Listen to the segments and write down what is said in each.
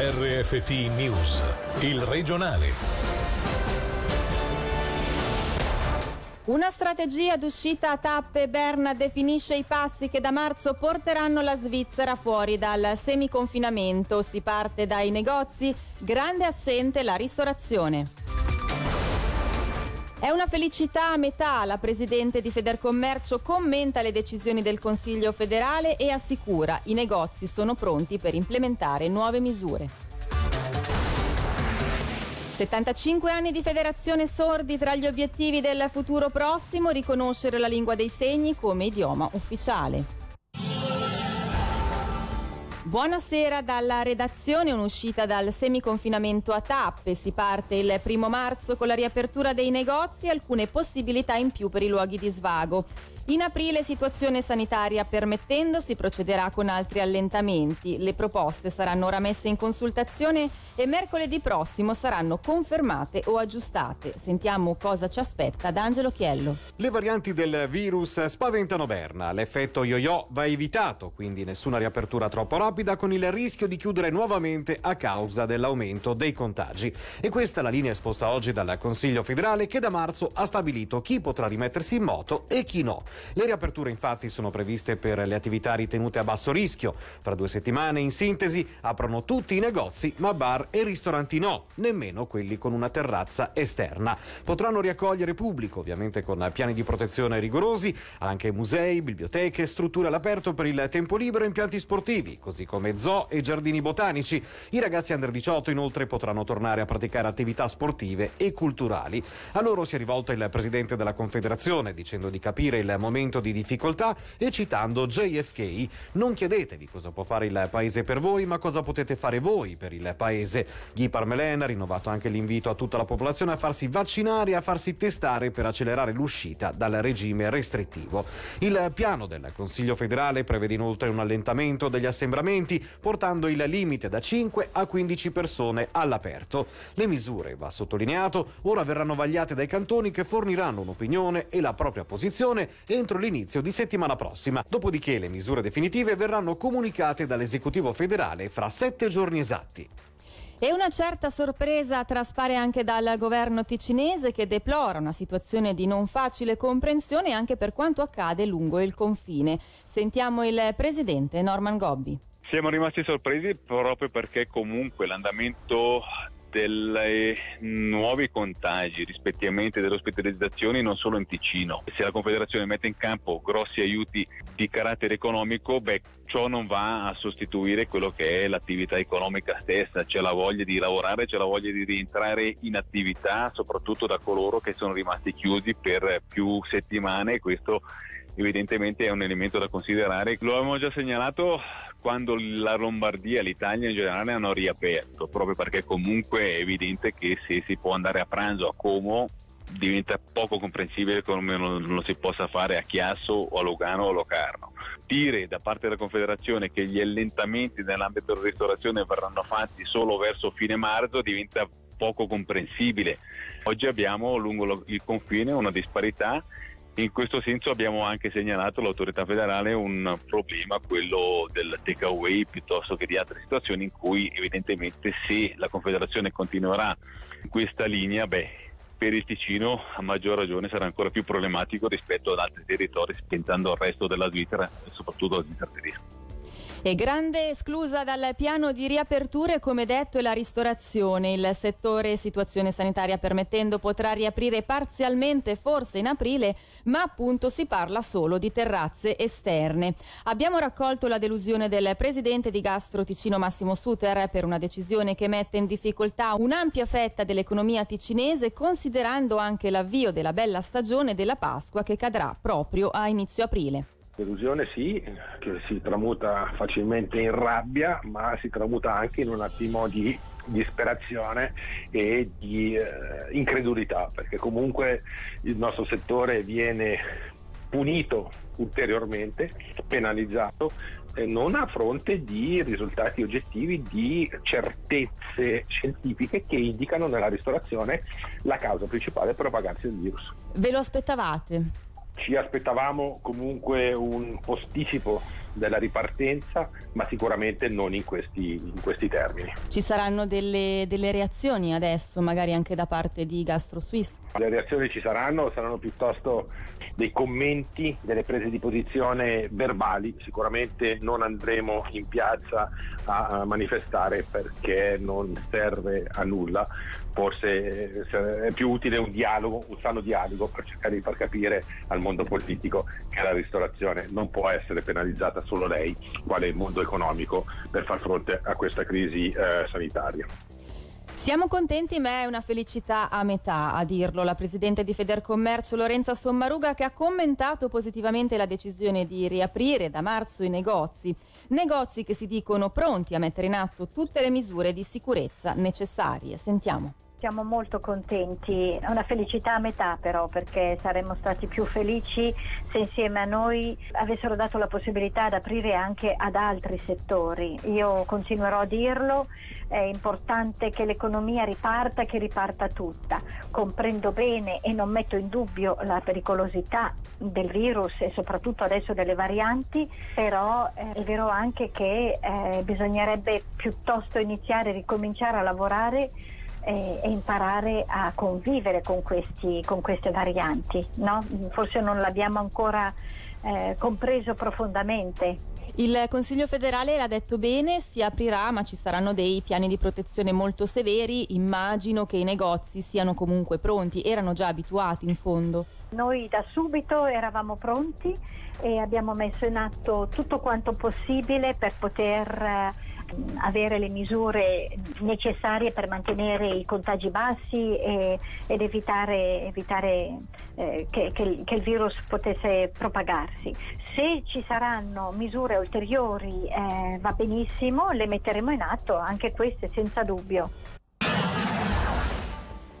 RFT News, il regionale. Una strategia d'uscita a tappe, Berna definisce i passi che da marzo porteranno la Svizzera fuori dal semiconfinamento. Si parte dai negozi, grande assente la ristorazione. È una felicità a metà. La presidente di Federcommercio commenta le decisioni del Consiglio federale e assicura i negozi sono pronti per implementare nuove misure. 75 anni di federazione sordi tra gli obiettivi del futuro prossimo, riconoscere la lingua dei segni come idioma ufficiale. Buonasera dalla redazione, un'uscita dal semiconfinamento a tappe. Si parte il primo marzo con la riapertura dei negozi e alcune possibilità in più per i luoghi di svago. In aprile, situazione sanitaria permettendo, si procederà con altri allentamenti. Le proposte saranno ora messe in consultazione e mercoledì prossimo saranno confermate o aggiustate. Sentiamo cosa ci aspetta da Angelo Chiello. Le varianti del virus spaventano Berna. L'effetto yo-yo va evitato, quindi nessuna riapertura troppo rapida con il rischio di chiudere nuovamente a causa dell'aumento dei contagi. E questa è la linea esposta oggi dal Consiglio federale che da marzo ha stabilito chi potrà rimettersi in moto e chi no. Le riaperture infatti sono previste per le attività ritenute a basso rischio. Fra due settimane, in sintesi, aprono tutti i negozi, ma bar e ristoranti no, nemmeno quelli con una terrazza esterna. Potranno riaccogliere pubblico, ovviamente con piani di protezione rigorosi, anche musei, biblioteche, strutture all'aperto per il tempo libero e impianti sportivi, così come zoo e giardini botanici. I ragazzi under 18 inoltre potranno tornare a praticare attività sportive e culturali. A loro si è rivolto il presidente della Confederazione dicendo di capire il momento momento di difficoltà e citando JFK, non chiedetevi cosa può fare il paese per voi, ma cosa potete fare voi per il paese. Guy Parmelin ha rinnovato anche l'invito a tutta la popolazione a farsi vaccinare e a farsi testare per accelerare l'uscita dal regime restrittivo. Il piano del Consiglio federale prevede inoltre un allentamento degli assembramenti, portando il limite da 5 a 15 persone all'aperto. Le misure, va sottolineato, ora verranno vagliate dai cantoni che forniranno un'opinione e la propria posizione e entro l'inizio di settimana prossima. Dopodiché le misure definitive verranno comunicate dall'esecutivo federale fra sette giorni esatti. E una certa sorpresa traspare anche dal governo ticinese che deplora una situazione di non facile comprensione anche per quanto accade lungo il confine. Sentiamo il presidente Norman Gobbi. Siamo rimasti sorpresi proprio perché comunque l'andamento dei nuovi contagi rispettivamente delle ospitalizzazioni non solo in Ticino. Se la Confederazione mette in campo grossi aiuti di carattere economico, beh, ciò non va a sostituire quello che è l'attività economica stessa, c'è la voglia di lavorare, c'è la voglia di rientrare in attività, soprattutto da coloro che sono rimasti chiusi per più settimane e questo evidentemente è un elemento da considerare. Lo avevamo già segnalato quando la Lombardia, l'Italia in generale hanno riaperto, proprio perché comunque è evidente che se si può andare a pranzo a Como diventa poco comprensibile come non lo si possa fare a Chiasso o a Lugano o a Locarno. Dire da parte della Confederazione che gli allentamenti nell'ambito della ristorazione verranno fatti solo verso fine marzo diventa poco comprensibile. Oggi abbiamo lungo il confine una disparità in questo senso abbiamo anche segnalato all'autorità federale un problema, quello del takeaway piuttosto che di altre situazioni in cui evidentemente se la Confederazione continuerà in questa linea, beh, per il Ticino a maggior ragione sarà ancora più problematico rispetto ad altri territori, pensando al resto della Svizzera e soprattutto alla Svizzera tedesca. E grande esclusa dal piano di riaperture, come detto, è la ristorazione. Il settore, situazione sanitaria permettendo, potrà riaprire parzialmente, forse in aprile, ma appunto si parla solo di terrazze esterne. Abbiamo raccolto la delusione del presidente di Gastro Ticino Massimo Suter per una decisione che mette in difficoltà un'ampia fetta dell'economia ticinese, considerando anche l'avvio della bella stagione della Pasqua che cadrà proprio a inizio aprile. Delusione sì, che si tramuta facilmente in rabbia, ma si tramuta anche in un attimo di disperazione e di eh, incredulità, perché comunque il nostro settore viene punito ulteriormente, penalizzato, eh, non a fronte di risultati oggettivi, di certezze scientifiche che indicano nella ristorazione la causa principale per propagarsi del virus. Ve lo aspettavate? Ci aspettavamo comunque un posticipo della ripartenza, ma sicuramente non in questi, in questi termini. Ci saranno delle, delle, reazioni adesso, magari anche da parte di Gastro Suisse? Le reazioni ci saranno, saranno piuttosto dei commenti, delle prese di posizione verbali, sicuramente non andremo in piazza a manifestare perché non serve a nulla, forse è più utile un dialogo, un sano dialogo per cercare di far capire al mondo politico che la ristorazione non può essere penalizzata solo lei, quale mondo economico, per far fronte a questa crisi eh, sanitaria. Siamo contenti, ma è una felicità a metà a dirlo la Presidente di Federcommercio Lorenza Sommaruga che ha commentato positivamente la decisione di riaprire da marzo i negozi. Negozi che si dicono pronti a mettere in atto tutte le misure di sicurezza necessarie. Sentiamo. Siamo molto contenti, una felicità a metà però perché saremmo stati più felici se insieme a noi avessero dato la possibilità di aprire anche ad altri settori. Io continuerò a dirlo, è importante che l'economia riparta, che riparta tutta. Comprendo bene e non metto in dubbio la pericolosità del virus e soprattutto adesso delle varianti, però eh, è vero anche che eh, bisognerebbe piuttosto iniziare a ricominciare a lavorare e, e imparare a convivere con, questi, con queste varianti. No? Forse non l'abbiamo ancora eh, compreso profondamente. Il Consiglio federale l'ha detto bene, si aprirà ma ci saranno dei piani di protezione molto severi, immagino che i negozi siano comunque pronti, erano già abituati in fondo. Noi da subito eravamo pronti e abbiamo messo in atto tutto quanto possibile per poter eh, avere le misure necessarie per mantenere i contagi bassi e, ed evitare, evitare eh, che, che, che, il virus potesse propagarsi. Se ci saranno misure ulteriori eh, va benissimo, le metteremo in atto, anche queste senza dubbio.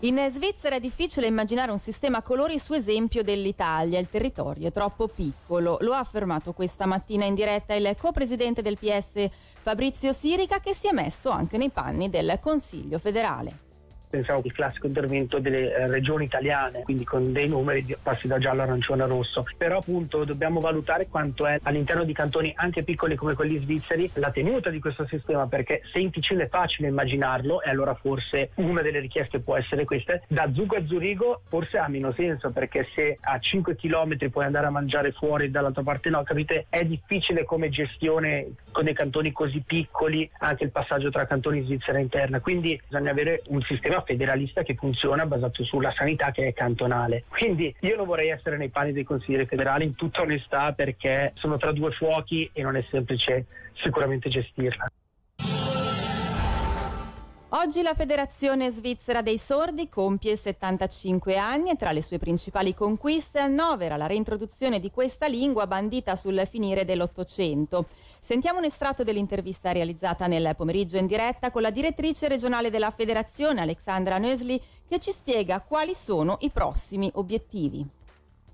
In Svizzera è difficile immaginare un sistema a colori su esempio dell'Italia, il territorio è troppo piccolo. Lo ha affermato questa mattina in diretta il co-presidente del PS Fabrizio Sirica che si è messo anche nei panni del Consiglio federale pensavo il classico intervento delle eh, regioni italiane, quindi con dei numeri passi da giallo, arancione a rosso. Però appunto dobbiamo valutare quanto è all'interno di cantoni anche piccoli come quelli svizzeri la tenuta di questo sistema, perché se in Ticino è facile immaginarlo, e allora forse una delle richieste può essere questa, da Zugo a Zurigo forse ha meno senso, perché se a 5 km puoi andare a mangiare fuori dall'altra parte no, capite? È difficile come gestione con dei cantoni così piccoli anche il passaggio tra cantoni svizzera interna, quindi bisogna avere un sistema sistema federalista che funziona basato sulla sanità che è cantonale. Quindi io non vorrei essere nei panni dei consiglieri federali in tutta onestà perché sono tra due fuochi e non è semplice sicuramente gestirla. Oggi la Federazione Svizzera dei Sordi compie 75 anni e tra le sue principali conquiste annovera la reintroduzione di questa lingua bandita sul finire dell'Ottocento. Sentiamo un estratto dell'intervista realizzata nel pomeriggio in diretta con la direttrice regionale della Federazione, Alexandra Nösli, che ci spiega quali sono i prossimi obiettivi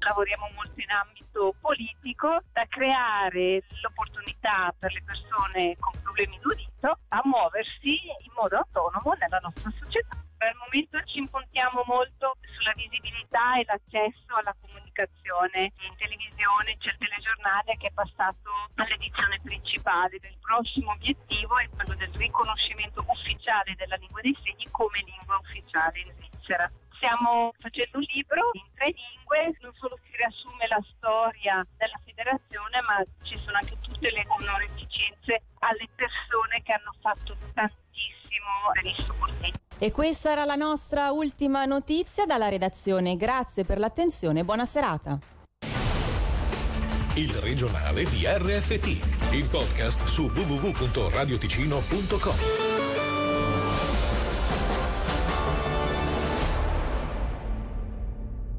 lavoriamo molto in ambito politico, da creare l'opportunità per le persone con problemi d'udito a muoversi in modo autonomo nella nostra società. Al momento ci impuntiamo molto sulla visibilità e l'accesso alla comunicazione. In televisione c'è il telegiornale che è passato all'edizione principale. Il prossimo obiettivo è quello del riconoscimento ufficiale della lingua dei segni come lingua ufficiale in Svizzera stiamo facendo un libro in tre lingue, non solo si riassume la storia della federazione, ma ci sono anche tutte le onorificenze alle persone che hanno fatto tantissimo il suo E questa era la nostra ultima notizia dalla redazione. Grazie per l'attenzione e buona serata. Il regionale di RFT, il podcast su www.radioticino.com.